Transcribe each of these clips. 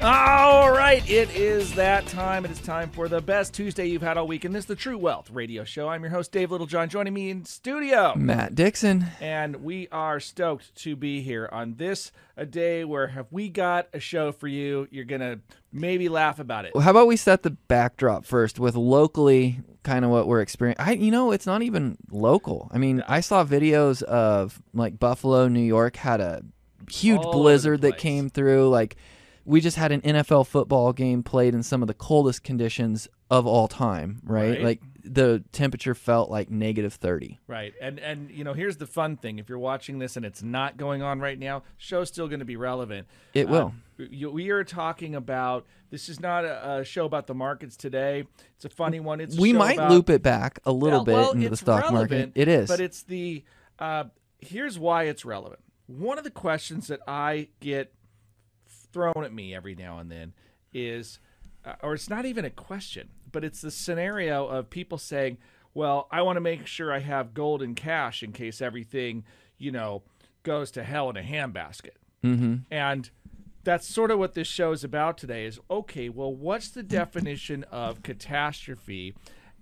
All right, it is that time. It is time for the best Tuesday you've had all week, and this is the True Wealth Radio Show. I'm your host, Dave Littlejohn, joining me in studio. Matt Dixon. And we are stoked to be here on this a day where have we got a show for you? You're gonna maybe laugh about it. Well, how about we set the backdrop first with locally kind of what we're experiencing? I, you know, it's not even local. I mean, I saw videos of like Buffalo, New York had a huge All blizzard that came through. Like, we just had an NFL football game played in some of the coldest conditions of all time, right? Right. Like the temperature felt like negative 30. Right. And and you know, here's the fun thing. If you're watching this and it's not going on right now, show's still going to be relevant. It will. Uh, we are talking about this is not a, a show about the markets today. It's a funny one. It's a We show might about- loop it back a little Well, bit well, into the stock relevant, market. It is. But it's the uh, here's why it's relevant. One of the questions that I get thrown at me every now and then is, uh, or it's not even a question, but it's the scenario of people saying, "Well, I want to make sure I have gold and cash in case everything, you know, goes to hell in a handbasket." mm-hmm. And that's sort of what this show is about today is okay, well, what's the definition of catastrophe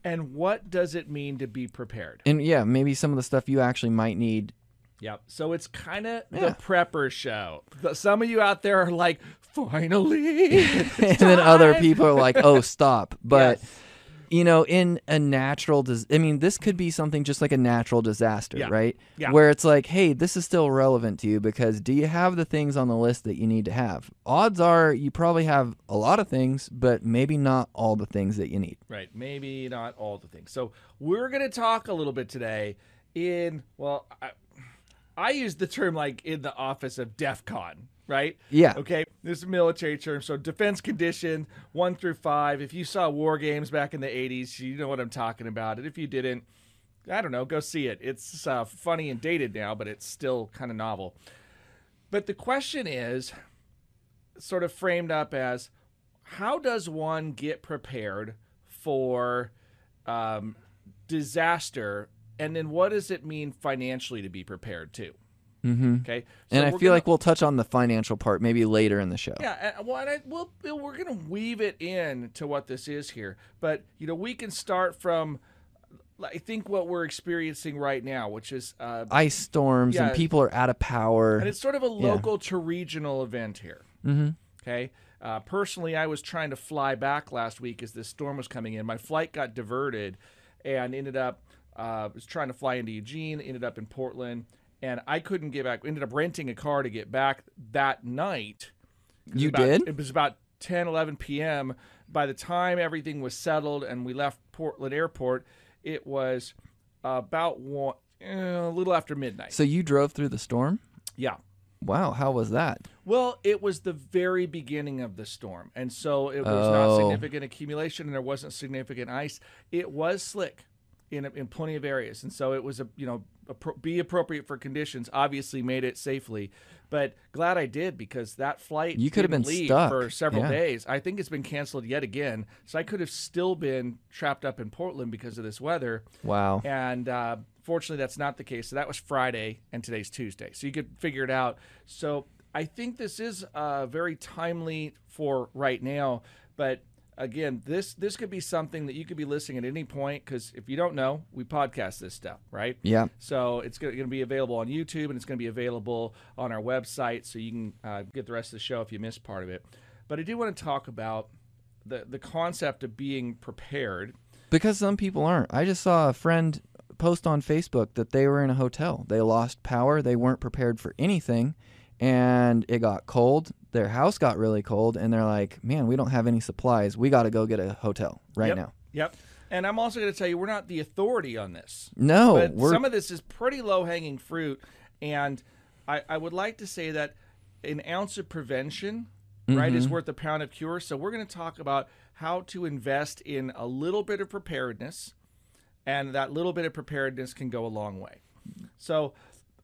and what does it mean to be prepared? And yeah, maybe some of the stuff you actually might need Yep. So it's kind of Yeah. the prepper show. The- Some of you out there are like, finally. and then other people are like, "Oh, stop!" But Yes. you know, in a natural, dis- I mean, this could be something just like a natural disaster, Yeah. right? Yeah. Where it's like, "Hey, this is still relevant to you because do you have the things on the list that you need to have?" Odds are you probably have a lot of things, but maybe not all the things that you need. Right. Maybe not all the things. So we're going to talk a little bit today in, well, I, I use the term like in the office of DEF CON, right? Yeah. Okay. This is a military term. So defense condition one through five. If you saw WarGames back in the 80s, you know what I'm talking about. And if you didn't, I don't know, go see it. It's uh, funny and dated now, but it's still kind of novel. But the question is sort of framed up as how does one get prepared for um, disaster? And then what does it mean financially to be prepared too? Mm-hmm. Okay. and I feel gonna- like we'll touch on the financial part maybe later in the show. yeah, well, and I, we'll, we're going to weave it in to what this is here. But, you know, we can start from, I think, what we're experiencing right now, which is, uh, Ice storms Yeah. and people are out of power. and it's sort of a local to regional event here. mm-hmm. Okay. Uh, personally, I was trying to fly back last week as this storm was coming in. My flight got diverted and ended up, uh, was trying to fly into Eugene, ended up in Portland, and I couldn't get back. Ended up renting a car to get back that night. You about- did? It was about 10, 11 p.m. By the time everything was settled and we left Portland Airport, it was about one, eh, a little after midnight. So you drove through the storm? yeah. Wow, how was that? Well, it was the very beginning of the storm, and so it was not Oh. significant accumulation, and there wasn't significant ice. It was slick in in plenty of areas, and so it was a you know appro- be appropriate for conditions. Obviously, made it safely, but glad I did because that flight You could have been leave stuck. for several Yeah. days. I think it's been canceled yet again, so I could have still been trapped up in Portland because of this weather. Wow. And uh, fortunately, that's not the case. So that was Friday, and today's Tuesday. So you could figure it out. So I think this is uh, very timely for right now. But again, this this could be something that you could be listening at any point because if you don't know, we podcast this stuff, right? Yeah. So it's going to be available on YouTube and it's going to be available on our website, so you can uh, get the rest of the show if you missed part of it. But I do want to talk about the the concept of being prepared. Because some people aren't. I just saw a friend post on Facebook that they were in a hotel. They lost power. They weren't prepared for anything. And it got cold. Their house got really cold. And they're like, man, we don't have any supplies. We got to go get a hotel right Yep. now. Yep. And I'm also going to tell you, we're not the authority on this. No, some of this is pretty low hanging fruit. And I, I would like to say that an ounce of prevention, right, Mm-hmm. is worth a pound of cure. So we're going to talk about how to invest in a little bit of preparedness. And that little bit of preparedness can go a long way. So,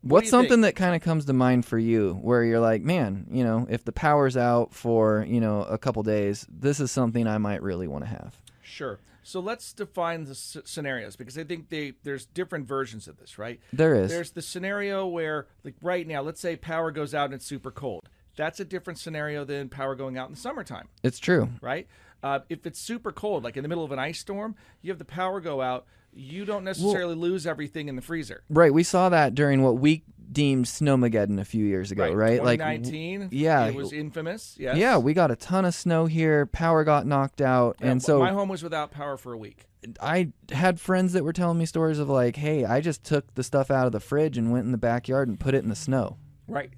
What's something think? that kind of comes to mind for you where you're like, man, you know, if the power's out for, you know, a couple days, this is something I might really want to have? Sure. So let's define the s- scenarios because I think they there's different versions of this, right? There is. There's the scenario where, like right now, let's say power goes out and it's super cold. That's a different scenario than power going out in the summertime, It's true. right? Uh, if it's super cold, like in the middle of an ice storm, you have the power go out. You don't necessarily lose everything in the freezer. Right. We saw that during what we deemed Snowmageddon a few years ago, right? Like, w- 2019. yeah. it was infamous. Yes. yeah, we got a ton of snow here. Power got knocked out, Yeah, and so my home was without power for a week. I had friends that were telling me stories of like, "Hey, I just took the stuff out of the fridge and went in the backyard and put it in the snow, Right.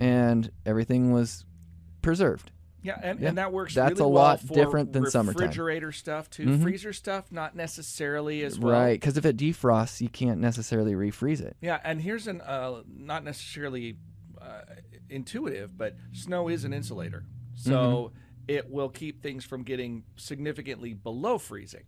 and everything was preserved." Yeah, and, Yeah, and that works. that's really a well lot for different than summertime. Refrigerator stuff too. Mhm. Freezer stuff, not necessarily as well. Right, because if it defrosts, you can't necessarily refreeze it. Yeah, and here's an uh, not necessarily uh, intuitive, but snow is an insulator, so Mm-hmm. it will keep things from getting significantly below freezing.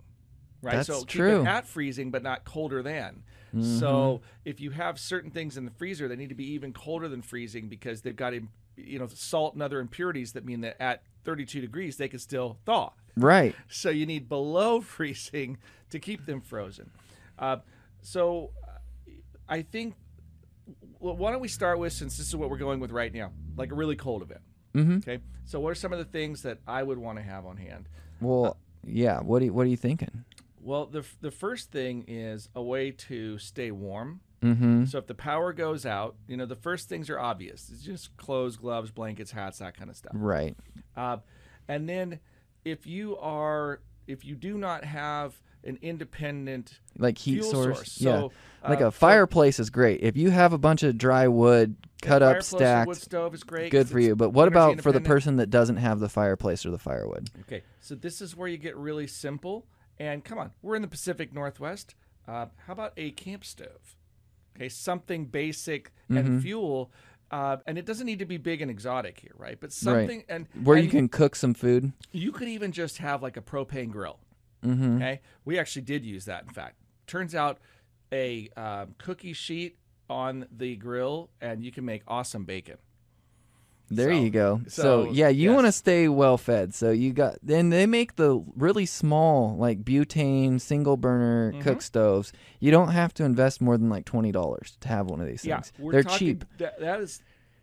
Right, That's so it'll true. keep it at freezing, but not colder than. So if you have certain things in the freezer that need to be even colder than freezing because they've got im- you know salt and other impurities that mean that at 32 degrees they can still thaw. Right. So you need below freezing to keep them frozen. Uh, so uh, I think, well, why don't we start with, since this is what we're going with right now, like a really cold event. Mm-hmm. Okay. So what are some of the things that I would want to have on hand? Well, yeah. What do you, What are you thinking? Well, the, the first thing is a way to stay warm. Mm-hmm. So if the power goes out, you know, the first things are obvious. It's just clothes, gloves, blankets, hats, that kind of stuff. Right. Uh, and then if you are, if you do not have an independent Like heat source. source, yeah. like uh, a for- fireplace is great. If you have a bunch of dry wood cut up, stacked, wood stove is great. good for you. But what about for the person that doesn't have the fireplace or the firewood? Okay, so this is where you get really simple. And come on, we're in the Pacific Northwest. Uh, how about a camp stove? Okay, something basic Mm-hmm. and fuel. Uh, and it doesn't need to be big and exotic here, right? But something and Where you can cook some food. you could even just have like a propane grill. Mm-hmm. Okay, we actually did use that. In fact, turns out a um, cookie sheet on the grill, and you can make awesome bacon. There So- you go. So, so, yeah, you yes. want to stay well fed. So you got then they make the really small like butane single burner Mm-hmm. cook stoves. You don't have to invest more than like twenty dollars to have one of these things. we're They're talking- cheap. That, that is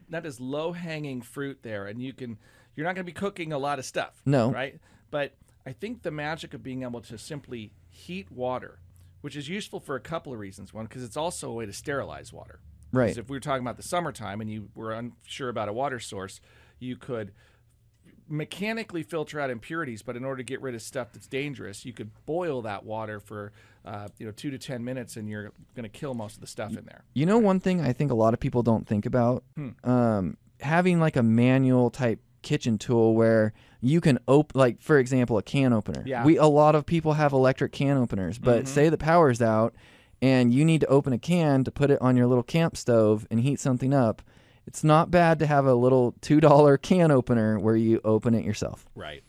that is low hanging fruit there, and you can you're not going to be cooking a lot of stuff. No. right? But I think the magic of being able to simply heat water, which is useful for a couple of reasons. One, because it's also a way to sterilize water. 'Cause Right. If we were talking about the summertime and you were unsure about a water source, you could mechanically filter out impurities, but in order to get rid of stuff that's dangerous, you could boil that water for uh, you know two to ten minutes, and you're going to kill most of the stuff in there. You know, one thing I think a lot of people don't think about Hmm. um, having like a manual type kitchen tool where you can open, like for example, a can opener. Yeah. We a lot of people have electric can openers, but Mhm. say the power's out and you need to open a can to put it on your little camp stove and heat something up. It's not bad to have a little two dollar can opener where you open it yourself. Right.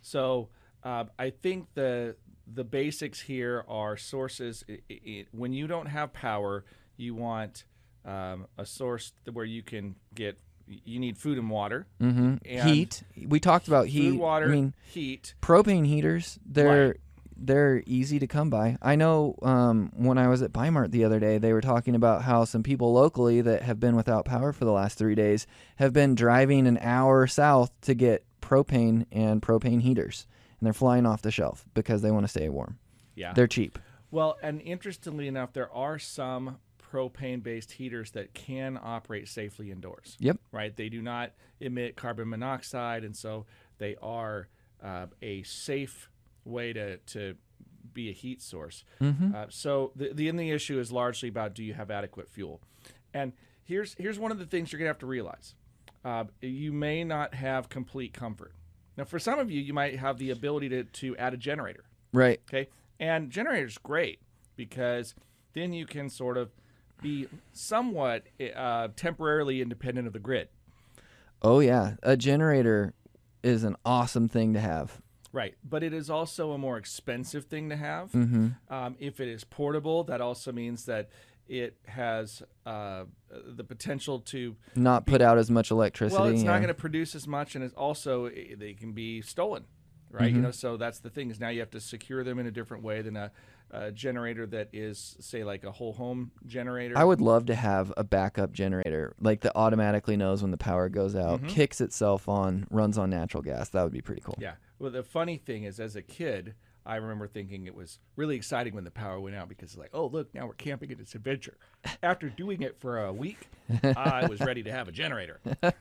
So uh, I think the the basics here are sources. i i when you don't have power, you want um, a source where you can get. You need food and water. hmm And Heat. We talked about heat. food, water, I mean, heat. propane heaters they're Right. They're easy to come by i know um, when i was at Bi-Mart the other day they were talking about how some people locally that have been without power for the last three days have been driving an hour south to get propane and propane heaters and they're flying off the shelf because they want to stay warm Yeah. they're cheap Well, and interestingly enough, there are some propane-based heaters that can operate safely indoors. Yep. Right. They do not emit carbon monoxide, and so they are uh, a safe way to to be a heat source. mm-hmm. Uh, so the the the issue is largely about do you have adequate fuel, and here's here's one of the things you're gonna have to realize. Uh, you may not have complete comfort. Now, for some of you, you might have the ability to to add a generator. right Okay, and generator's great because then you can sort of be somewhat uh, temporarily independent of the grid. oh yeah a generator is an awesome thing to have Right, but it is also a more expensive thing to have. mm-hmm. Um, if it is portable, that also means that it has uh, the potential to. not put out as much electricity Well, it's not going to produce as much, and it's also eh, they can be stolen. Right? You know, so that's the thing is now you have to secure them in a different way than a, a generator that is, say, like a whole home generator. I would love to have a backup generator, like that automatically knows when the power goes out, kicks itself on, runs on natural gas. That would be pretty cool. Yeah. Well, the funny thing is, as a kid, I remember thinking it was really exciting when the power went out because, like, oh, look, now we're camping in this adventure. After doing it for a week, I was ready to have a generator.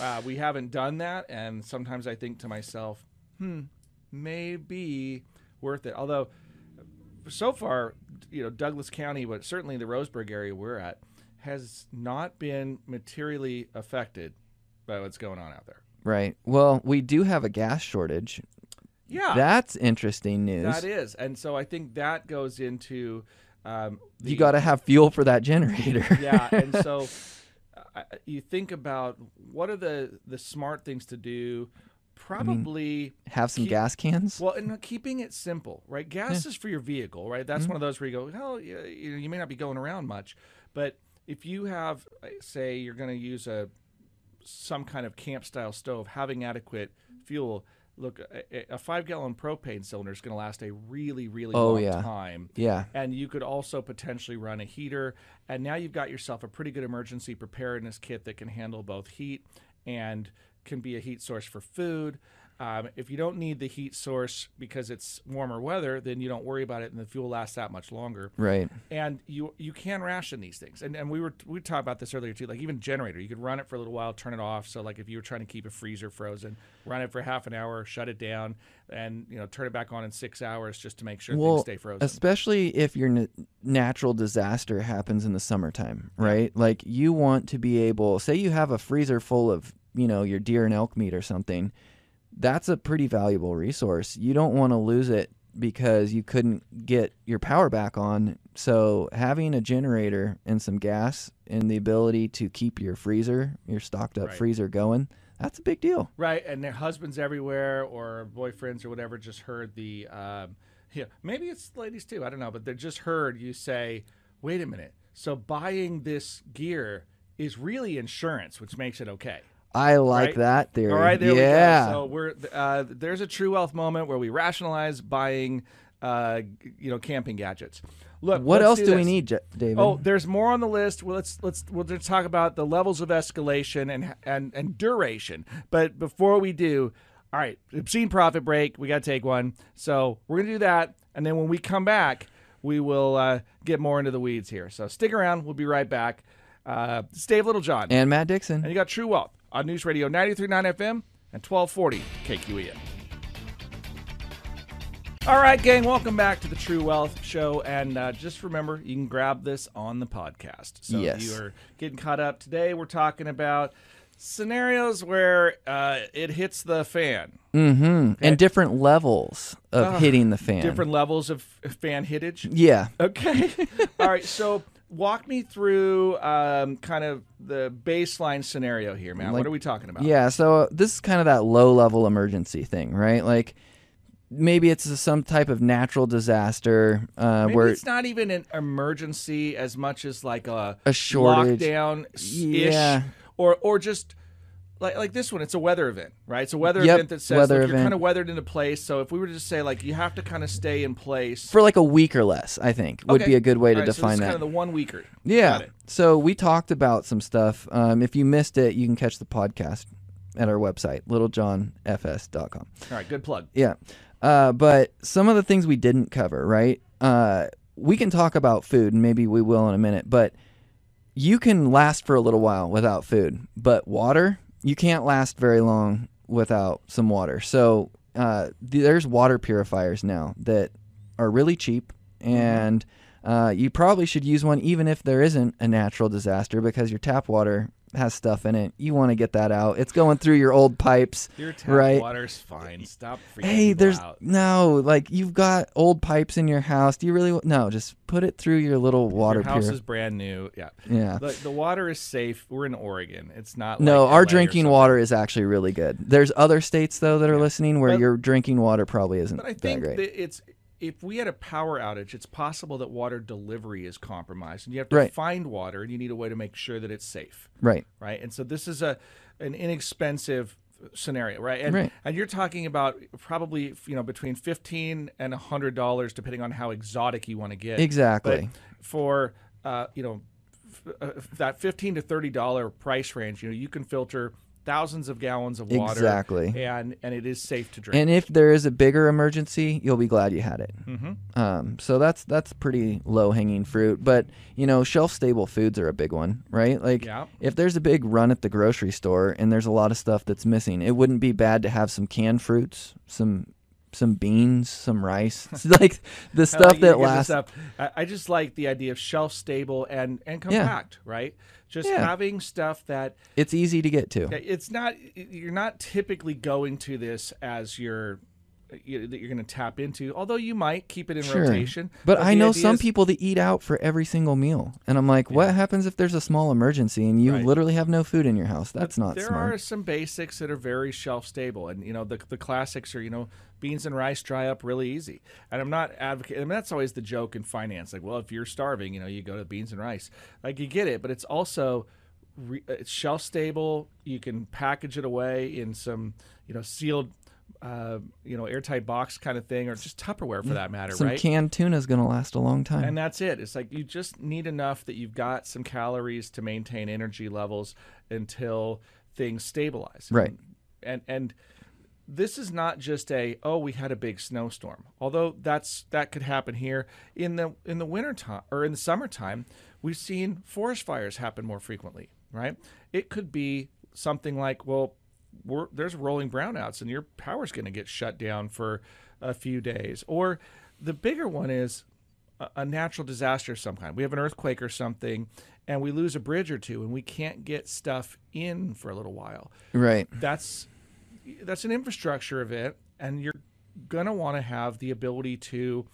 Uh, we haven't done that. And sometimes I think to myself, hmm, maybe worth it. Although, so far, you know, Douglas County, but certainly the Roseburg area we're at, has not been materially affected by what's going on out there. Right. Well, we do have a gas shortage. Yeah. That's interesting news. That is, and so I think that goes into um, the, you got to have fuel for that generator. yeah, and so uh, you think about what are the the smart things to do. Probably have some Keep- gas cans. well, and keeping it simple, right? Gas is for your vehicle, right? That's Mm-hmm. one of those where you go, hell, you, you may not be going around much, but if you have, uh, say, you're going to use a some kind of camp style stove, having adequate fuel. Look, a, a five gallon propane cylinder is going to last a really, really Oh, long yeah. time. yeah. And you could also potentially run a heater. And now you've got yourself a pretty good emergency preparedness kit that can handle both heat and can be a heat source for food. Um, if you don't need the heat source because it's warmer weather, then you don't worry about it, and the fuel lasts that much longer. Right. And you you can ration these things, and and we were we talked about this earlier too. Like even generator, you could run it for a little while, turn it off. So like if you were trying to keep a freezer frozen, run it for half an hour, shut it down, and you know turn it back on in six hours just to make sure Well, things stay frozen. especially if your n- natural disaster happens in the summertime, right? Like you want to be able, say you have a freezer full of, you know, your deer and elk meat or something. That's a pretty valuable resource. You don't want to lose it because you couldn't get your power back on. So having a generator and some gas and the ability to keep your freezer, your stocked up Right. freezer going, that's a big deal. Right, and their husbands everywhere or boyfriends or whatever just heard the, um, yeah, maybe it's ladies too. I don't know, but they just heard you say, "Wait a minute." So buying this gear is really insurance, which makes it okay. I like Right? that theory. All right, there yeah. we go. So we're uh, there's a true wealth moment where we rationalize buying, uh, you know, camping gadgets. Look, what else do, we need, David? Oh, there's more on the list. Well, let's let's we'll just talk about the levels of escalation and and and duration. But before we do, all right, obscene profit break. We got to take one. So we're gonna do that, and then when we come back, we will uh, get more into the weeds here. So stick around. We'll be right back. Uh, it's Dave Littlejohn, and, and Matt Dixon. And you got True Wealth on News Radio 93.9 FM and 1240 KQEN. All right, gang, welcome back to the True Wealth Show. And uh, just remember, you can grab this on the podcast. So Yes. if you are getting caught up today, we're talking about scenarios where uh, it hits the fan, Mm-hmm. And different levels of Ugh, hitting the fan. different levels of fan hittage. Yeah. Okay. All right. So walk me through um, kind of the baseline scenario here, man. what are we talking about? Yeah. So this is kind of that low level emergency thing, right? Like maybe it's some type of natural disaster uh, Maybe where it's not even an emergency as much as like a, A shortage. lockdown Yeah. or or just like like this one. It's a weather event, right? It's a weather Yep, event that says weather look, you're kind of weathered into place. So if we were to just say like you have to kind of stay in place for like a week or less, I think would Okay. be a good way to All right, so define is that. Kind of the one weeker. Yeah. So we talked about some stuff. Um, if you missed it, you can catch the podcast at our website, littlejohnfs.com. All right. Good plug. Yeah. Uh, but some of the things we didn't cover, right? Uh, we can talk about food, and maybe we will in a minute, but you can last for a little while without food. But water, you can't last very long without some water. So uh, there's water purifiers now that are really cheap, and uh, you probably should use one even if there isn't a natural disaster because your tap water has stuff in it. You want to get that out. It's going through your old pipes. Your tap Right. water's fine. Stop freaking Hey, there's out. no like you've got old pipes in your house. Do you really no? Just put it through your little water Your house pure. is brand new. Yeah. yeah. The, the water is safe. We're in Oregon. It's not. No, like our LA drinking water is actually really good. There's other states though that are listening where But- your drinking water probably isn't But I that think great. that it's if we had a power outage, it's possible that water delivery is compromised, and you have to Right. find water, and you need a way to make sure that it's safe, right. right? And so this is a an inexpensive scenario, right? And Right. and you're talking about probably you know between fifteen and hundred dollars, depending on how exotic you want to get. Exactly. But for uh, you know f- uh, that fifteen to thirty dollar price range, you know you can filter thousands of gallons of water. Exactly. And and it is safe to drink. And if there is a bigger emergency, you'll be glad you had it. Mhm. Um, so that's that's pretty low hanging fruit. But you know, shelf stable foods are a big one, right? Like Yeah. if there's a big run at the grocery store and there's a lot of stuff that's missing, it wouldn't be bad to have some canned fruits, some some beans, some rice, It's like the stuff that to get this lasts. up. I, just like the idea of shelf stable and and compact, right? Just Yeah. having stuff that It's easy to get to. it's not you're not typically going to this as your uh, you, that you're going to tap into although you might keep it in Sure. rotation But I know some is- people that eat out for every single meal, and I'm like, what happens if there's a small emergency and you Right. literally have no food in your house? That's not there smart. are some basics that are very shelf stable and you know the, the classics are you know beans and rice dry up really easy and i'm not advocating I mean, that's always the joke in finance like well if you're starving you know you go to beans and rice like you get it but it's also re, it's shelf stable you can package it away in some you know sealed uh, you know airtight box kind of thing or just tupperware for that matter Some right canned tuna is going to last a long time. and that's it. It's like you just need enough that you've got some calories to maintain energy levels until things stabilize. Right. And and this is not just a oh we had a big snowstorm. Although that's that could happen here in the in the winter time or in the summertime, we've seen forest fires happen more frequently, right? It could be something like well we're, there's rolling brownouts and your power's going to get shut down for a few days. Or the bigger one is a, a natural disaster of some kind. We have an earthquake or something, and we lose a bridge or two, and we can't get stuff in for a little while. right. That's that's an infrastructure event, and you're gonna want to have the ability to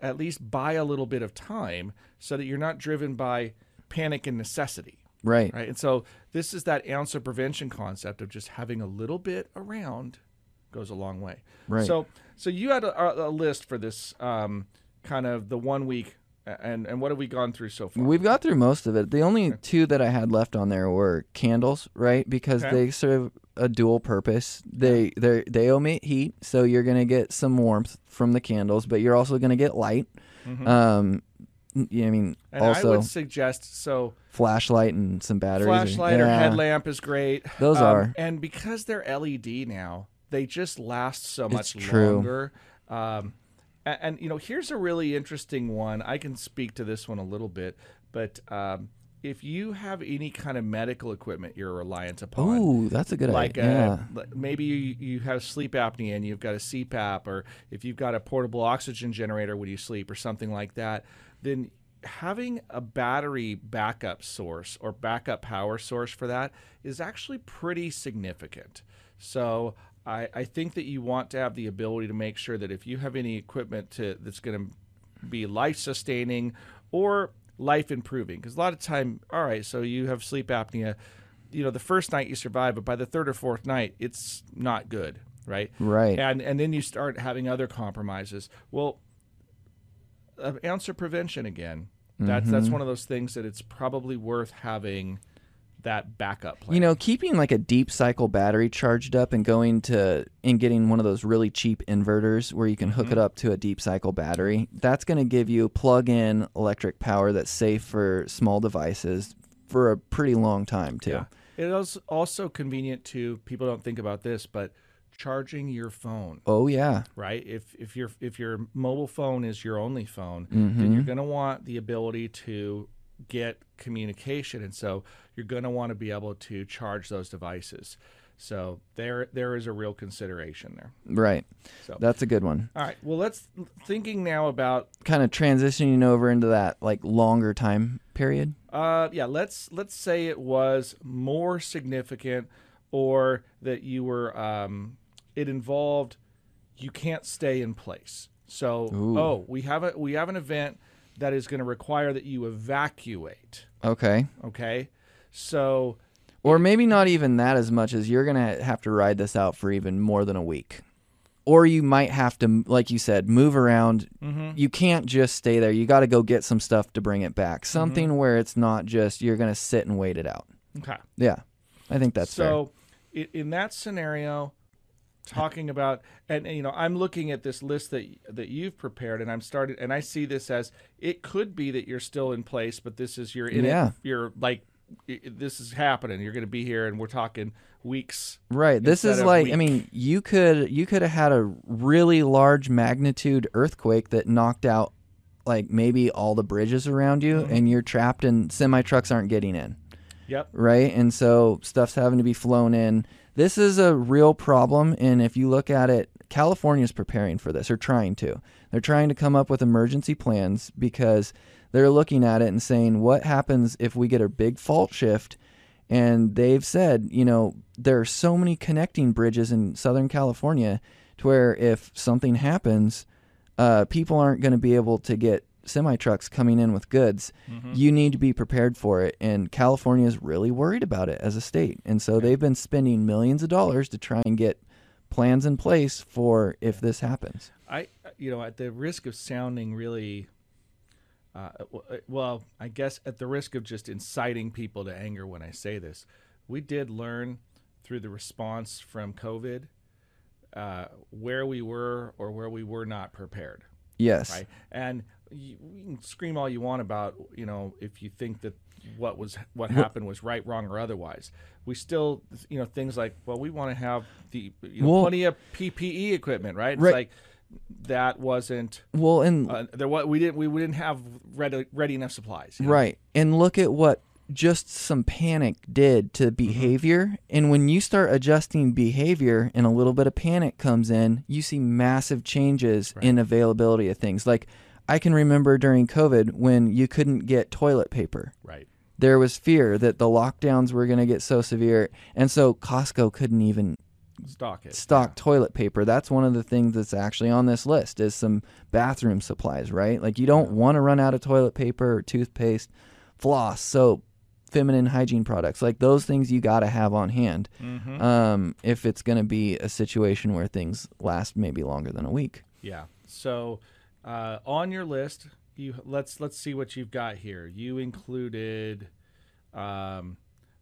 at least buy a little bit of time so that you're not driven by panic and necessity Right. right? And so this is that ounce of prevention concept of just having a little bit around goes a long way. Right. So so you had a, a list for this um, kind of the one week, and and what have we gone through so far? We've got through most of it. The only two that I had left on there were candles, right? Because Okay. they serve a dual purpose. They they they emit heat, so you're gonna get some warmth from the candles, but you're also gonna get light. Um, y- I mean, Mm-hmm. and I also would suggest so flashlight and some batteries. flashlight or yeah. headlamp is great. Those Um, are. and because they're LED now, they just last so much longer. Um, and, and you know, here's a really interesting one. I can speak to this one a little bit, but um, if you have any kind of medical equipment you're reliant upon, oh, that's a good like idea. uh, yeah. like maybe you, you have sleep apnea and you've got a CPAP, or if you've got a portable oxygen generator when you sleep, or something like that, then having a battery backup source or backup power source for that is actually pretty significant. So I, I think that you want to have the ability to make sure that if you have any equipment to, that's going to be life sustaining or life improving, because a lot of time, all right, so you have sleep apnea. You know the first night you survive but by the third or fourth night it's not good right? Right. and and then you start having other compromises. Well answer prevention again. That's Mm-hmm. that's one of those things that it's probably worth having that backup plan You know, keeping like a deep cycle battery charged up and going to and getting one of those really cheap inverters where you can hook Mm-hmm. it up to a deep cycle battery, that's going to give you plug-in electric power that's safe for small devices for a pretty long time too. yeah it is also convenient to people don't think about this but charging your phone Oh yeah. right? If if your if your mobile phone is your only phone, Mm-hmm. then you're going to want the ability to get communication, and so you're going to want to be able to charge those devices. So there there is a real consideration there. Right. So That's a good one. all right, well let's thinking now about Kind of transitioning over into that like longer time period. uh yeah let's let's say it was more significant or that you were um it involved you can't stay in place. So Ooh. oh we have a we have an event that is going to require that you evacuate. Okay. Okay, so Or maybe not even that as much as you're going to have to ride this out for even more than a week. Or you might have to, like you said, move around. Mm-hmm. You can't just stay there. You got to go get some stuff to bring it back. Mm-hmm. Something where it's not just you're going to sit and wait it out. okay, Yeah, I think that's fair. so in that scenario, talking about and, and, you know I'm looking at this list that that you've prepared, and I'm started, and I see this as it could be that you're still in place, but this is you're in Yeah. it. You're like this is happening. You're going to be here, and we're talking weeks. Right. This is like I mean, you could you could have had a really large magnitude earthquake that knocked out like maybe all the bridges around you Mm-hmm. and you're trapped and semi trucks aren't getting in. Yep. Right? And so stuff's having to be flown in. This is a real problem and if you look at it, California is preparing for this or trying to. They're trying to come up with emergency plans because they're looking at it and saying what happens if we get a big fault shift and they've said, you know, there are so many connecting bridges in Southern California to where if something happens, uh, people aren't going to be able to get semi trucks coming in with goods. You need to be prepared for it. And California is really worried about it as a state. And so they've been spending millions of dollars to try and get plans in place for if this happens. I, you know, at the risk of sounding really, uh, uh, well, I guess at the risk of just inciting people to anger when I say this, we did learn through the response from COVID uh, where we were or where we were not prepared, Yes. right? And you, we can scream all you want about, you know, if you think that what was what happened was right, wrong, or otherwise. We still, you know, things like, well, we want to have the you know, Well- plenty of PPE equipment, right? It's Right. like that wasn't Well, and uh, there. What we didn't we, we didn't have ready, ready enough supplies. you know? Right. And look at what just some panic did to behavior. And when you start adjusting behavior and a little bit of panic comes in, you see massive changes in availability of things. Like I can remember during COVID when you couldn't get toilet paper. Right. There was fear that the lockdowns were going to get so severe. And so Costco couldn't even Stock it. stock toilet paper. That's one of the things that's actually on this list is some bathroom supplies, right? Like you don't want to run out of toilet paper or toothpaste, floss, soap, feminine hygiene products. Like those things you got to have on hand. Mm-hmm. Um, if it's going to be a situation where things last maybe longer than a week. Yeah. So uh, on your list, you let's let's see what you've got here. You included. Um,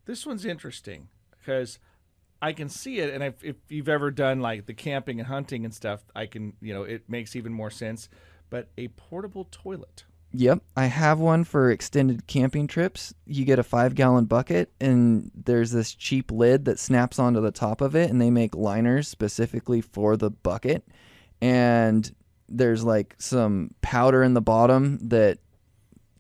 this one's interesting because I can see it, and if, if you've ever done like the camping and hunting and stuff, I can you know it makes even more sense. But a portable toilet. Yep, I have one for extended camping trips. You get a five gallon bucket, and there's this cheap lid that snaps onto the top of it, and they make liners specifically for the bucket. And there's like some powder in the bottom that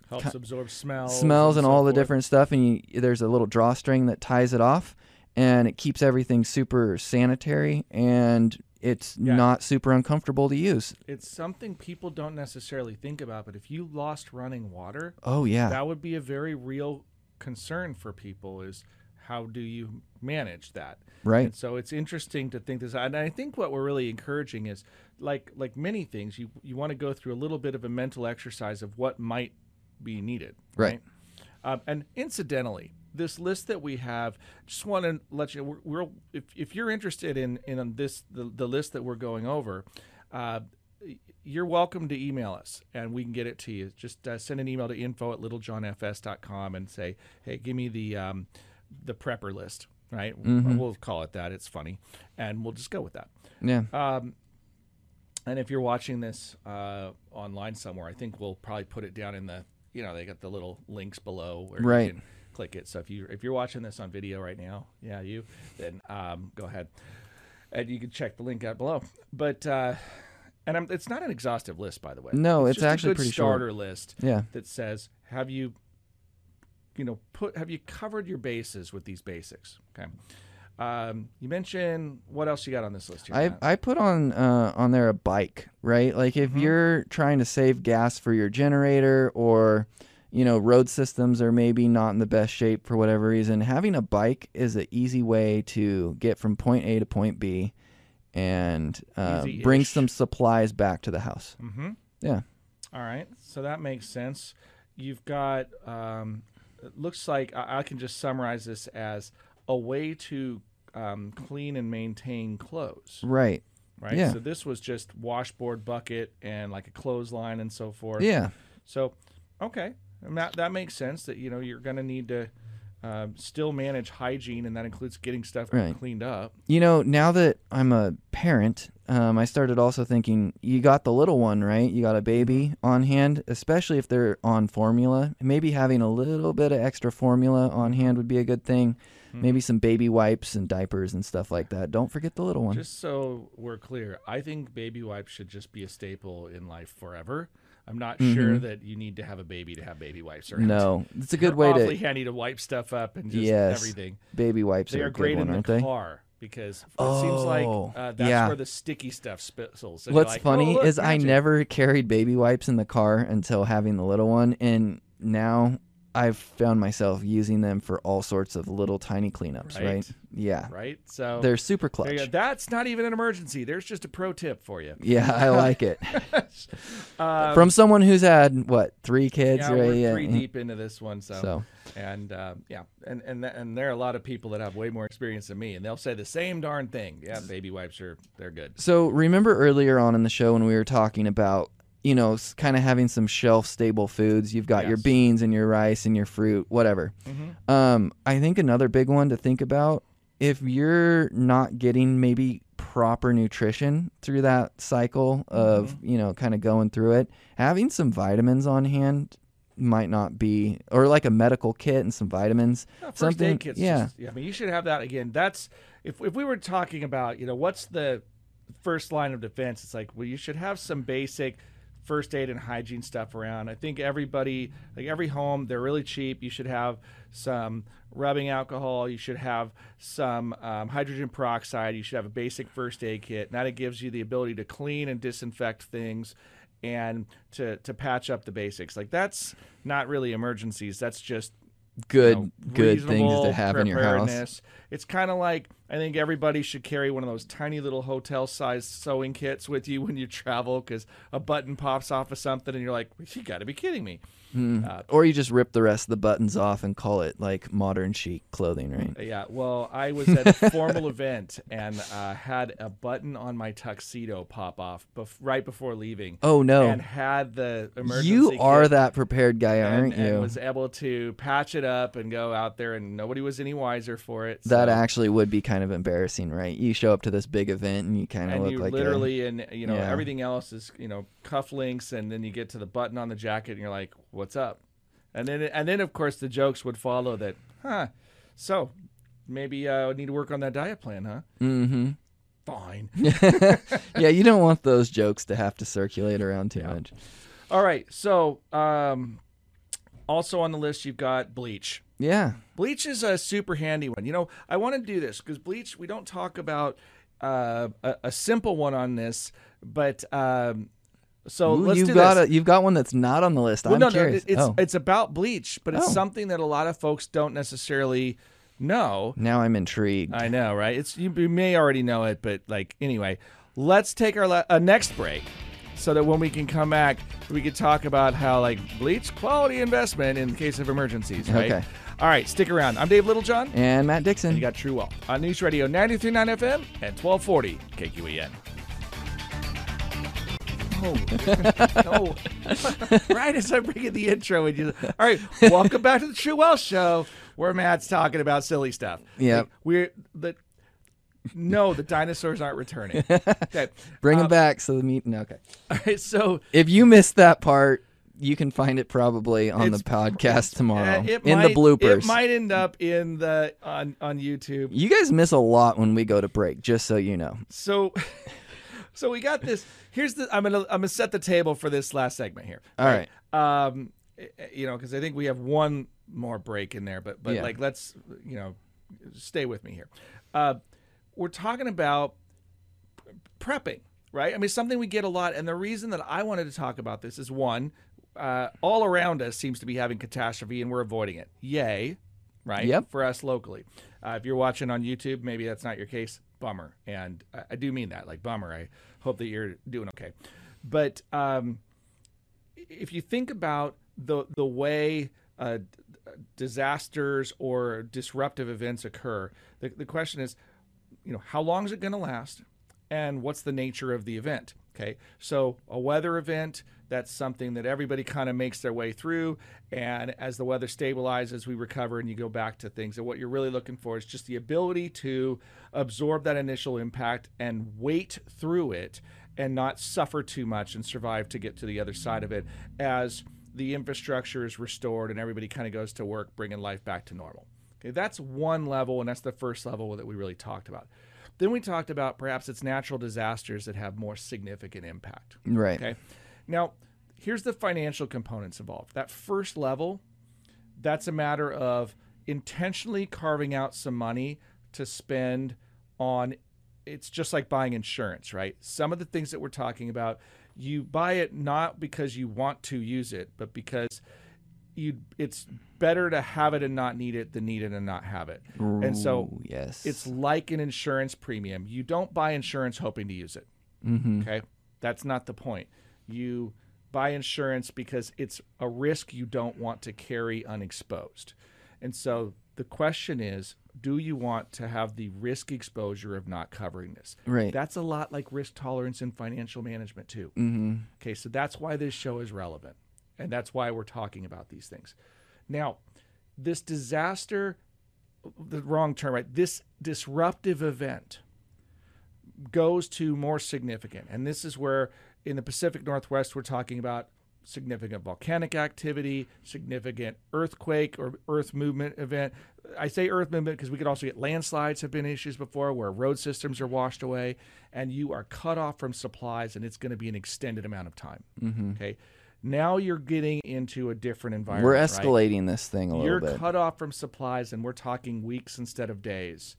Helps absorb smells. smells and, so all the different stuff, and you, there's a little drawstring that ties it off, and it keeps everything super sanitary, and it's Yeah. not super uncomfortable to use. It's something people don't necessarily think about, but if you lost running water, Oh yeah, that would be a very real concern for people is how do you manage that right. and so it's interesting to think this and i think what we're really encouraging is like like many things you you want to go through a little bit of a mental exercise of what might be needed Right. um, and incidentally this list that we have just want to let you we're, we're if, if you're interested in in this the, the list that we're going over uh, you're welcome to email us and we can get it to you. Just uh, send an email to info at littlejohnfs.com and say, hey, give me the um, the prepper list, right? We'll call it that. It's funny. And we'll just go with that. Yeah. Um, and if you're watching this uh, online somewhere, I think we'll probably put it down in the, you know, they got the little links below where Right. you can click it. So if you if you're watching this on video right now, yeah, you, then um, go ahead and you can check the link out below. But uh, and I'm, it's not an exhaustive list, by the way. No, it's a actually good pretty short. starter list Yeah. that says, have you, you know, put have you covered your bases with these basics? Okay. Um, you mentioned what else you got on this list here? I Matt? I put on uh, on there a bike, right? Like if Mhm. you're trying to save gas for your generator or you know road systems are maybe not in the best shape for whatever reason, having a bike is an easy way to get from point A to point B and uh, bring some supplies back to the house. Mm-hmm. Yeah. All right. So that makes sense. You've got. Um, it looks like I, I can just summarize this as a way to um, clean and maintain clothes. Right. Right. Yeah. So this was just washboard bucket and like a clothesline and so forth. Yeah. So, okay, and that that makes sense. That you know you're going to need to um, still manage hygiene, and that includes getting stuff Right. cleaned up. You know, now that I'm a parent, um, I started also thinking you got the little one, right? You got a baby on hand, especially if they're on formula. Maybe having a little bit of extra formula on hand would be a good thing. Hmm. Maybe some baby wipes and diapers and stuff like that. Don't forget the little one. Just so we're clear, I think baby wipes should just be a staple in life forever. I'm not sure that you need to have a baby to have baby wipes around. Mm-hmm. no, it's a good They're way awfully to. handy to wipe stuff up and just Yes. everything. Baby wipes They are are great one, in the they? car because it seems like Oh, uh, that's yeah. where the sticky stuff. And you're What's like, funny "Oh, look, is I never carried baby wipes in the car until having the little one, and now I've found myself using them for all sorts of little tiny cleanups. Right? Right. Yeah, right. So they're super clutch. that's not even an emergency. There's just a pro tip for you. Yeah, I like it. Um, From someone who's had what three kids, yeah, right? we're three deep into this one, so, So and uh, yeah, and and and there are a lot of people that have way more experience than me, and they'll say the same darn thing. Yeah, baby wipes are they're good. So remember earlier on in the show when we were talking about, you know, kind of having some shelf stable foods. You've got your beans and your rice and your fruit, whatever. Mhm. Um, I think another big one to think about if you're not getting maybe proper nutrition through that cycle of, Mm-hmm. you know, kind of going through it, having some vitamins on hand might not be or like a medical kit and some vitamins. Yeah, something yeah. just- yeah. I mean, you should have that again. That's if if we were talking about, you know, what's the first line of defense? It's like, well, you should have some basic first aid and hygiene stuff around. I think everybody, like every home, they're really cheap. You should have some rubbing alcohol. You should have some um, hydrogen peroxide. You should have a basic first aid kit. Now it gives you the ability to clean and disinfect things and to to patch up the basics. Like that's not really emergencies. That's just Good you know, good things to have in your house. It's kind of like I think everybody should carry one of those tiny little hotel-sized sewing kits with you when you travel because a button pops off of something and you're like, "You got to be kidding me!" Uh, Or you just rip the rest of the buttons off and call it like modern chic clothing, right? Yeah, well, I was at a formal event and uh, had a button on my tuxedo pop off bef- right before leaving. Oh no. And had the emergency. You are that prepared guy, and, aren't you? and you? was able to patch it up and go out there, and nobody was any wiser for it. that actually would be kind of embarrassing, right? You show up to this big event and you kind of and look like a- literally and you know Yeah. everything else is you know cufflinks and then you get to the button on the jacket and you're like what's up and then and then of course the jokes would follow that huh so maybe uh, I need to work on that diet plan huh Mm Mhm. fine yeah, you don't want those jokes to have to circulate around too Yeah. much. all right so um also on the list you've got bleach Yeah. Bleach is a super handy one. You know, I want to do this because bleach. We don't talk about uh, a, a simple one on this, but um, so Ooh, let's you've do got this. a you've got one that's not on the list. Well, I'm no, curious. no, it's oh, it's about bleach, but it's Oh. something that a lot of folks don't necessarily know. now I'm intrigued. I know, right? It's you, you may already know it, but like anyway, let's take our la- uh, next break so that when we can come back, we can talk about how like bleach quality investment in case of emergencies. Right? Okay. All right, stick around. I'm Dave Littlejohn. and Matt Dixon. And you got True Wealth on News Radio 93.9 FM and 1240 KQEN. Oh, no. right as I bring in the intro, and you, all right, welcome back to the True Wealth Show, where Matt's talking about silly stuff. Yeah, Like, we're the no, the dinosaurs aren't returning. Okay, Bring um, them back so the meeting. Okay. all right, so If you missed that part, you can find it probably on the podcast tomorrow in might, the bloopers. it might end up in the on on YouTube. you guys miss a lot when we go to break, just so you know. So, so we got this. Here's the. I'm gonna. I'm gonna set the table for this last segment here. All right. Um, eh, eh, you know, because I think we have one more break in there, but but Yeah. like let's you know, stay with me here. Uh, we're talking about prepping, right? I mean, something we get a lot, and the reason that I wanted to talk about this is one, uh, all around us seems to be having catastrophe, and we're avoiding it. Yay, right? Yep. For us locally, uh, if you're watching on YouTube, maybe that's not your case. Bummer, and I, I do mean that, like bummer. I hope that you're doing okay, but um, if you think about the the way uh, disasters or disruptive events occur, the, the question is, you know, how long is it going to last, and what's the nature of the event? Okay, so a weather event, that's something that everybody kind of makes their way through. And as the weather stabilizes, we recover and you go back to things. And what you're really looking for is just the ability to absorb that initial impact and wait through it and not suffer too much and survive to get to the other side of it as the infrastructure is restored and everybody kind of goes to work bringing life back to normal. Okay, that's one level, and that's the first level that we really talked about. Then we talked about perhaps it's natural disasters that have more significant impact. Right. Okay. Now, here's the financial components involved. That first level, that's a matter of intentionally carving out some money to spend on it's just like buying insurance, right? Some of the things that we're talking about, you buy it not because you want to use it, but because you it's better to have it and not need it than need it and not have it. and so yes. it's like an insurance premium. You don't buy insurance hoping to use it. mm-hmm. Okay. That's not the point. You buy insurance because it's a risk you don't want to carry unexposed. And so the question is do you want to have the risk exposure of not covering this? right. That's a lot like risk tolerance in financial management, too. mm-hmm. Okay, so that's why this show is relevant. And that's why we're talking about these things. Now, this disaster, the wrong term, right? This disruptive event goes to more significant. And this is where in the Pacific Northwest, we're talking about significant volcanic activity, significant earthquake or earth movement event. I say earth movement because we could also get landslides have been issues before where road systems are washed away and you are cut off from supplies and it's going to be an extended amount of time. Mm-hmm. Okay. Now you're getting into a different environment. We're right? escalating this thing a lot. You're little bit. cut off from supplies and we're talking weeks instead of days.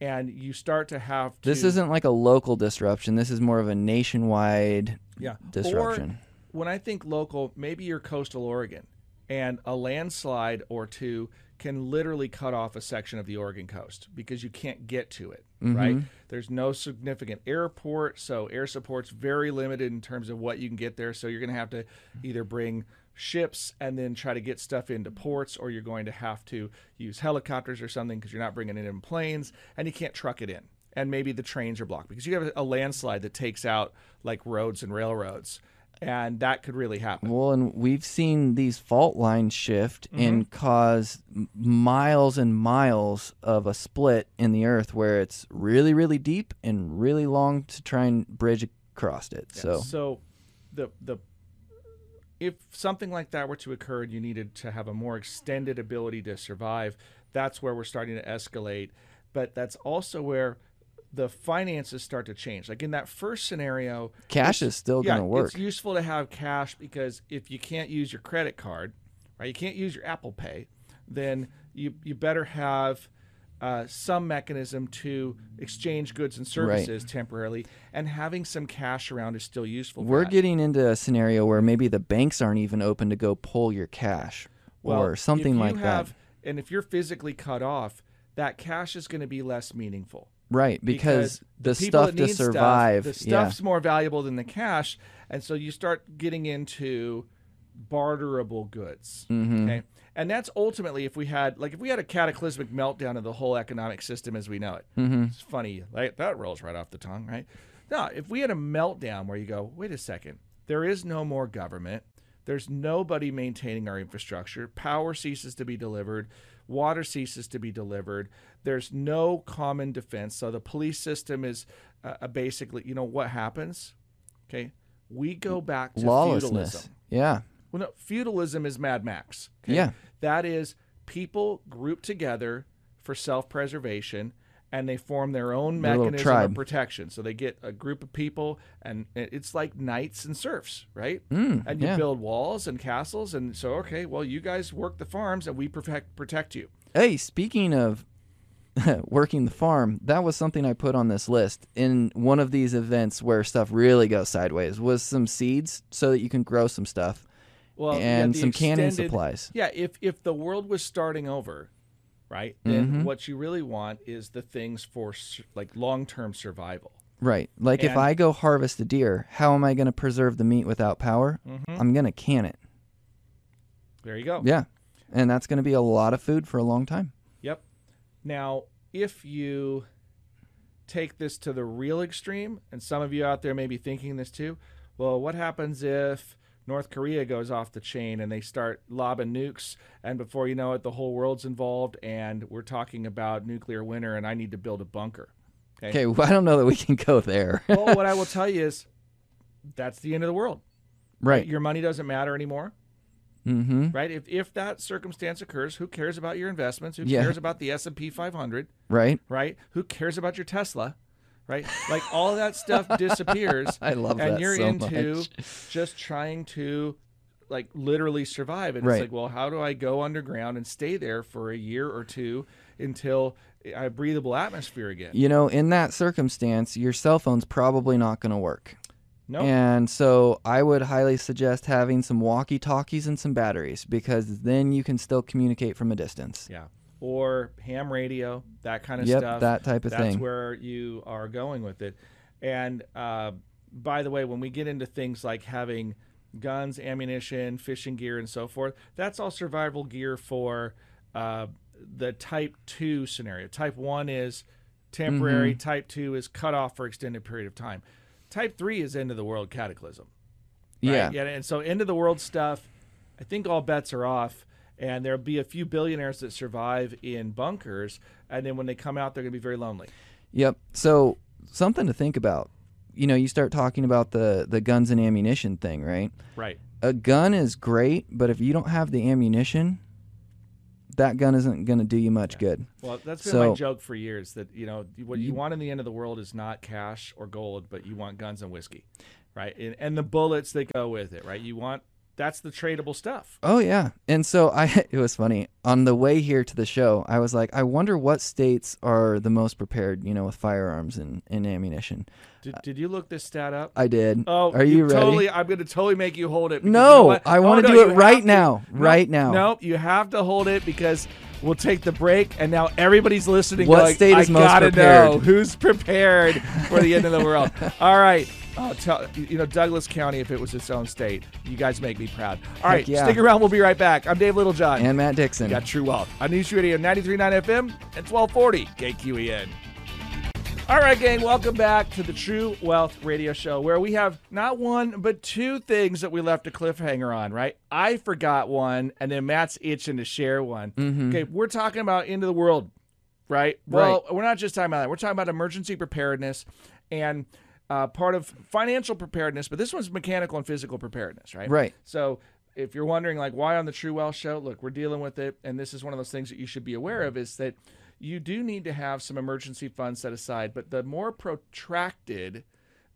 And you start to have to This isn't like a local disruption. This is more of a nationwide yeah. disruption. Or when I think local, maybe you're coastal Oregon and a landslide or two can literally cut off a section of the Oregon coast because you can't get to it, right? Mhm. There's no significant airport, so air support's very limited in terms of what you can get there. So you're going to have to either bring ships and then try to get stuff into ports, or you're going to have to use helicopters or something because you're not bringing it in planes and you can't truck it in. And maybe the trains are blocked because you have a landslide that takes out like roads and railroads, and that could really happen. Well, and we've seen these fault lines shift Mm-hmm. and cause miles and miles of a split in the earth where it's really, really deep and really long to try and bridge across it. So, so the the if something like that were to occur and you needed to have a more extended ability to survive, that's where we're starting to escalate. But that's also where the finances start to change. Like in that first scenario, cash is still yeah, going to work. It's useful to have cash because if you can't use your credit card, right, you can't use your Apple Pay, then you you better have uh, some mechanism to exchange goods and services temporarily, and having some cash around is still useful. We're that. getting into a scenario where maybe the banks aren't even open to go pull your cash Well, or something like have, that. And if you're physically cut off, that cash is going to be less meaningful. Right, because, the people stuff to survive, stuff, the yeah. stuff's more valuable than the cash, and so you start getting into barterable goods. Mhm. Okay, and that's ultimately if we had like if we had a cataclysmic meltdown of the whole economic system as we know it. Mhm. It's funny, like that rolls right off the tongue, right? No, if we had a meltdown where you go, wait a second, there is no more government. There's nobody maintaining our infrastructure. Power ceases to be delivered. Water ceases to be delivered. There's no common defense. So the police system is uh, uh, basically, you know, what happens? Okay. We go back to lawlessness. feudalism. Yeah, Well, no, feudalism is Mad Max. okay? Yeah. That is people group together for self preservation and they form their own Their mechanism of protection. So they get a group of people and it's like knights and serfs, right? Mm, and you yeah. build walls and castles. And so, okay, well, you guys work the farms and we protect, protect you. Hey, speaking of working the farm, that was something I put on this list. In one of these events where stuff really goes sideways, was some seeds so that you can grow some stuff Well, yeah, and the some canning supplies. Yeah, if if the world was starting over, right, then Mhm. what you really want is the things for like long term survival. Right. Like if I go harvest a deer, how am I going to preserve the meat without power? Mhm. I'm going to can it. There you go. Yeah. And that's going to be a lot of food for a long time. Yep. Now, if you take this to the real extreme, and some of you out there may be thinking this too. Well, what happens if North Korea goes off the chain and they start lobbing nukes, and before you know it, the whole world's involved, and we're talking about nuclear winter, and I need to build a bunker. Okay, well, I don't know that we can go there. well, what I will tell you is that's the end of the world. right. Your money doesn't matter anymore, Mm-hmm. right? If, if that circumstance occurs, who cares about your investments? Who Yeah. cares about the S&P 500, Right. right? Who cares about your Tesla, right? Like all that stuff disappears I love and that you're so into much. just trying to like literally survive and Right. it's like well how do i go underground and stay there for a year or two until i have breathable atmosphere again You know, in that circumstance, your cell phone's probably not going to work. no And so I would highly suggest having some walkie talkies and some batteries because then you can still communicate from a distance. yeah or ham radio that kind of yep, stuff that type of that's thing. where you are going with it and uh, by the way when we get into things like having guns ammunition fishing gear and so forth that's all survival gear for uh, the type 2 scenario type 1 is temporary Mm-hmm. type 2 is cut off for extended period of time type 3 is end of the world cataclysm right? yeah. yeah and so end of the world stuff i think all bets are off and there'll be a few billionaires that survive in bunkers and then when they come out they're going to be very lonely Yep. So something to think about. You know, you start talking about the the guns and ammunition thing, right? right A gun is great, but if you don't have the ammunition, that gun isn't going to do you much good. Well, that's been my joke for years. That you know what you want in the end of the world is not cash or gold, but you want guns and whiskey, right? And, and the bullets that go with it, right? You want that's the tradable stuff. Oh yeah. And so I it was funny. On the way here to the show, I was like, I wonder what states are the most prepared, you know, with firearms and, and ammunition. Did, did you look this stat up? I did. Oh, are you, ready? Totally, I'm going to totally make you hold it. because you No, know? I Oh, wanna no, do it right to. now, No, right now. No, you have to hold it because we'll take the break, and now everybody's listening. What going, state is I most gotta prepared?" know who's prepared for the end of the world. All right. Oh, tell, you know, Douglas County, if it was its own state, you guys make me proud. All right, yeah. stick around. We'll be right back. I'm Dave Littlejohn. And Matt Dixon. got True Wealth on News Radio 93.9 FM and 1240 KQEN. All right, gang, welcome back to the True Wealth Radio Show, where we have not one but two things that we left a cliffhanger on. Right? I forgot one, and then Matt's itching to share one. Mm-hmm. Okay, we're talking about end of the world, right? Well, we're not just talking about that. We're talking about emergency preparedness and uh, part of financial preparedness, but this one's mechanical and physical preparedness, right? Right. So if you're wondering like why on the True Wealth Show, look, we're dealing with it, and this is one of those things that you should be aware of is that you do need to have some emergency funds set aside, but the more protracted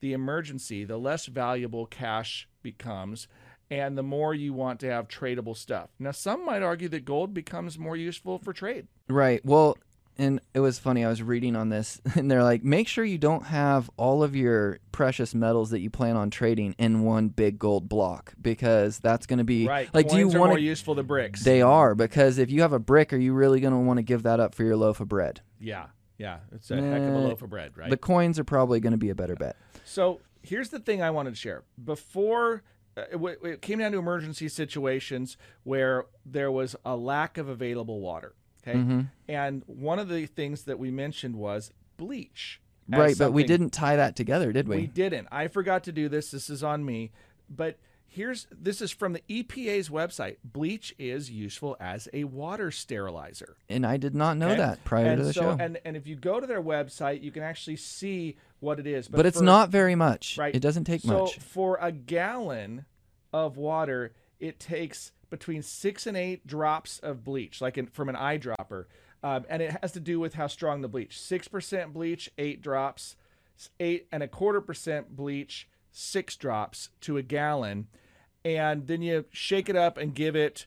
the emergency, the less valuable cash becomes. And the more you want to have tradable stuff. Now, some might argue that gold becomes more useful for trade. Right. Well, and it was funny. I was reading on this, and they're like, make sure you don't have all of your precious metals that you plan on trading in one big gold block because that's going to be Right. like. do you want more useful than bricks? They are because if you have a brick, are you really going to want to give that up for your loaf of bread? yeah. Yeah. It's a heck of a loaf of bread, right? The coins are probably going to be a better bet. So here's the thing I wanted to share. Before uh, it, w- it came down to emergency situations where there was a lack of available water. Okay. Mm-hmm. And one of the things that we mentioned was bleach. Right, but we didn't tie that together, did we? We didn't. I forgot to do this. This is on me. But here's this is from the EPA's website. Bleach is useful as a water sterilizer. and I did not know Okay? that prior and to the so, show. And and if you go to their website, you can actually see what it is. but it's for- not very much. Right. It doesn't take so much. So for a gallon of water, it takes between six and eight drops of bleach, like in, from an eyedropper. Um, and it has to do with how strong the bleach. Six percent bleach, eight drops. Eight and a quarter percent bleach, six drops to a gallon. And then you shake it up and give it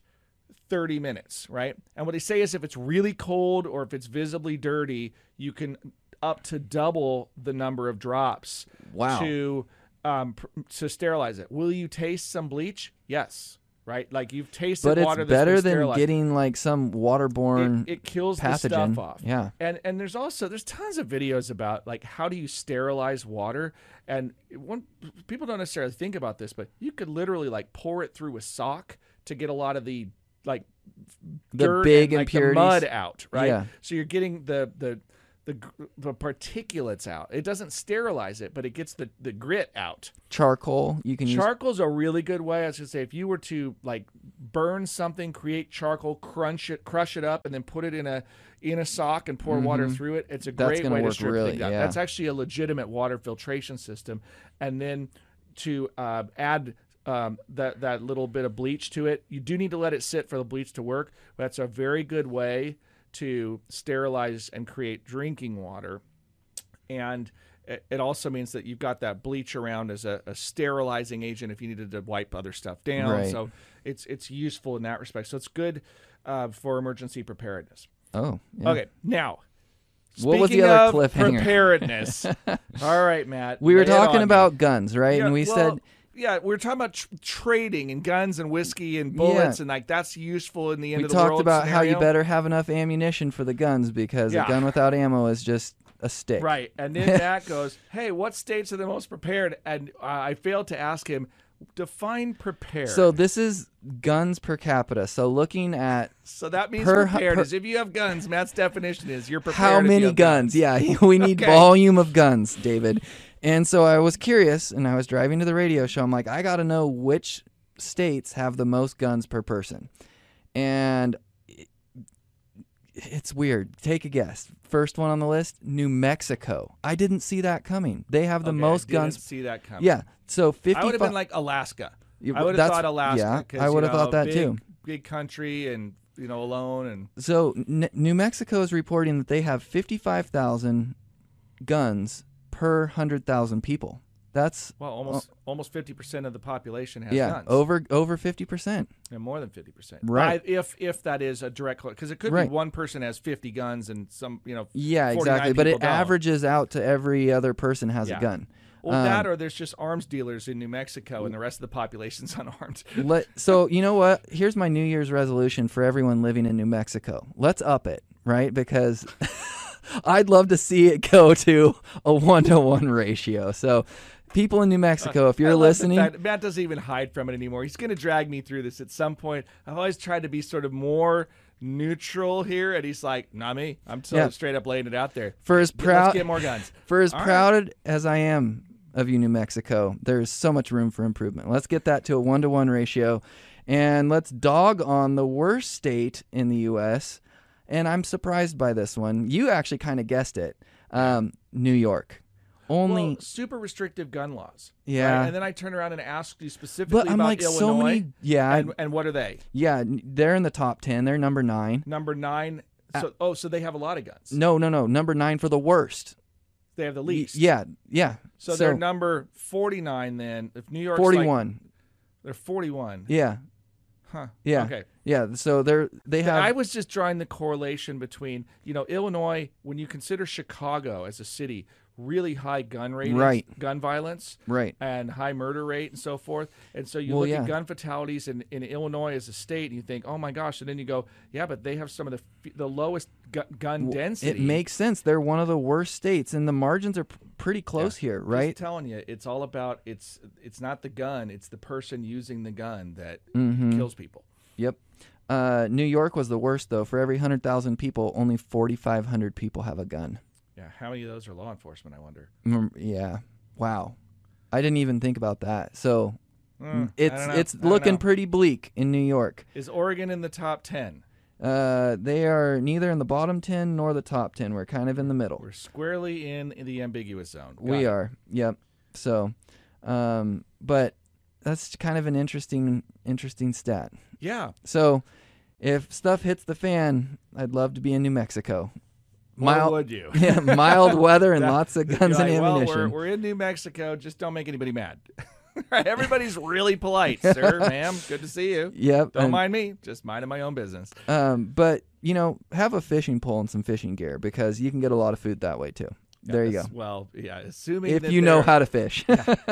30 minutes, right? And what they say is if it's really cold or if it's visibly dirty, you can up to double the number of drops Wow. to um, to sterilize it. Will you taste some bleach? Yes, right? Like you've tasted but it's water that's better been than getting like some waterborne it, it kills the pathogen. stuff off. Yeah. And and there's also there's tons of videos about like how do you sterilize water and one people don't necessarily think about this, but you could literally like pour it through a sock to get a lot of the like The big and, like, the impurities. mud out, right? Yeah. So you're getting the the the the particulates out. It doesn't sterilize it, but it gets the the grit out. Charcoal. You can use. Charcoal's a really good way. I was gonna say if you were to like burn something, create charcoal, crunch it, crush it up, and then put it in a in a sock and pour water through it. It's a Mm-hmm. That's great way to strip really- things out. yeah. That's actually a legitimate water filtration system. And then to uh, add um, that that little bit of bleach to it, you do need to let it sit for the bleach to work. That's a very good way to sterilize and create drinking water and it also means that you've got that bleach around as a, a sterilizing agent if you needed to wipe other stuff down. Right. So it's it's useful in that respect. So it's good uh, for emergency preparedness. Oh. yeah. Okay, now. What was the other cliffhanger? Preparedness. All right, Matt. We were talking me. about guns, right? Yeah, and we well, said yeah, we are talking about tr- trading and guns and whiskey and bullets, and like that's useful in the end we of the talked world. about how you better have enough ammunition for the guns because Yeah. a gun without ammo is just a stick. Right. And then Matt goes, Hey, what states are the most prepared? And uh, I failed to ask him, define prepared. So this is guns per capita. So looking at So that means per- prepared per- is if you have guns, Matt's definition is you're prepared. how many have guns? Yeah, we need Okay. volume of guns, David. And so I was curious, and I was driving to the radio show. I'm like, I got to know which states have the most guns per person. And it- it's weird. Take a guess. First one on the list, New Mexico. I didn't see that coming. They have the Okay, most didn't guns. see that coming. Yeah. So 50 I would have been like Alaska. You- I would have thought Alaska. yeah, I would have know, thought that big, too. Big country and you know alone and So N- New Mexico is reporting that they have 55,000 guns per 100,000 people. That's well almost almost fifty percent of the population has yeah, guns. over over 50%. and more than fifty percent. Right. If if that is a direct because it could Right. be one person has fifty guns and some you know Yeah, exactly, but it don't. averages out to every other person has Yeah. a gun. Well, Um, that or there's just arms dealers in New Mexico and the rest of the population's unarmed. Let, so you know what? Here's my New Year's resolution for everyone living in New Mexico. Let's up it, right? Because I'd love to see it go to a one to one ratio. So, people in New Mexico, if you're listening, fact- Matt doesn't even hide from it anymore. He's going to drag me through this at some point. I've always tried to be sort of more neutral here, and he's like, "Not me. I'm so Yeah. straight up laying it out there. for as Let's proud get more guns." For as All right. proud as I am of you, New Mexico, there's so much room for improvement. Let's get that to a one to one ratio. And let's dog on the worst state in the U.S. And I'm surprised by this one. You actually kind of guessed it um, New York. Only, well, super restrictive gun laws. Yeah. right? And then I turn around and ask you specifically but I'm about like Illinois. so many. Yeah, and, and what are they? yeah, they're in the top 10. They're number nine. Number nine. Uh, So, oh, so they have a lot of guns. No, no, no. Number nine for the worst. They have the least. Yeah, yeah. So, they're number 49 then. If New York's like- 41. they're 41. yeah, Huh. yeah. Okay. yeah. So they're they have. I was just drawing the correlation between, you know, Illinois, when you consider Chicago as a city, really high gun rate, Right. gun violence, right. and high murder rate and so forth. And so you Well, look yeah. at gun fatalities in, in Illinois as a state and you think, oh my gosh. And then you go, yeah, but they have some of the the lowest gu- gun density. It makes sense. They're one of the worst states, and the margins are p- pretty close here, Just right? telling you, it's all about it's it's not the gun, it's the person using the gun that Mhm. kills people. Yep. Uh, New York was the worst though. For every hundred thousand people, only forty-five hundred people have a gun. Yeah, how many of those are law enforcement? I wonder. Mm, Yeah. Wow. I didn't even think about that. So Mm, it's it's looking pretty bleak in New York. Is Oregon in the top ten? Uh, they are neither in the bottom ten nor the top ten. We're kind of in the middle. We're squarely in, in the ambiguous zone. Got We it. are. Yep. So, um, but that's kind of an interesting interesting stat. Yeah. So, if stuff hits the fan, I'd love to be in New Mexico. Mild, would you? yeah, mild weather and That- lots of guns like, and well, ammunition. we're, we're in New Mexico. Just don't make anybody mad. Everybody's really polite, sir, ma'am. Good to see you. yep. Don't and, mind me. Just minding my own business. Um, but you know, have a fishing pole and some fishing gear because you can get a lot of food that way too. there you go. Well, yeah. Assuming If you know how to fish.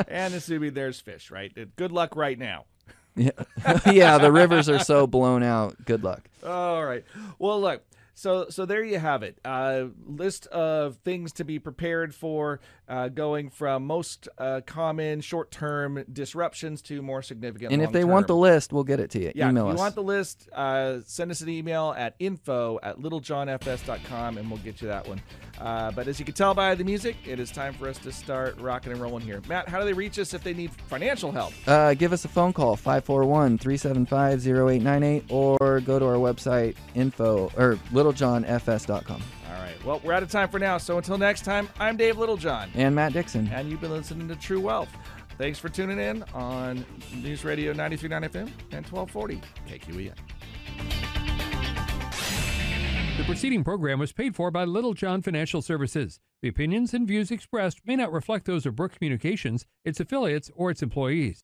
and assuming there's fish, right? Good luck right now. yeah. yeah, the rivers are so blown out. Good luck. All right. Well, look. So, so there you have it. Uh, list of things to be prepared for. Uh, going from most uh, common short term disruptions to more significant. And if they want the list, we'll get it to you. yeah, Email if us. you want the list, uh, send us an email at info at littlejohnfs.com and we'll get you that one. Uh, but as you can tell by the music, it is time for us to start rocking and rolling here. Matt, how do they reach us if they need financial help? Uh, give us a phone call 541-375-0898 or go to our website info or littlejohnfs.com. All right. Well, we're out of time for now. So until next time, I'm Dave Littlejohn. And Matt Dixon. And you've been listening to True Wealth. Thanks for tuning in on News Radio 93.9 FM and 1240 KQEN. The preceding program was paid for by Littlejohn Financial Services. The opinions and views expressed may not reflect those of Brooke Communications, its affiliates, or its employees.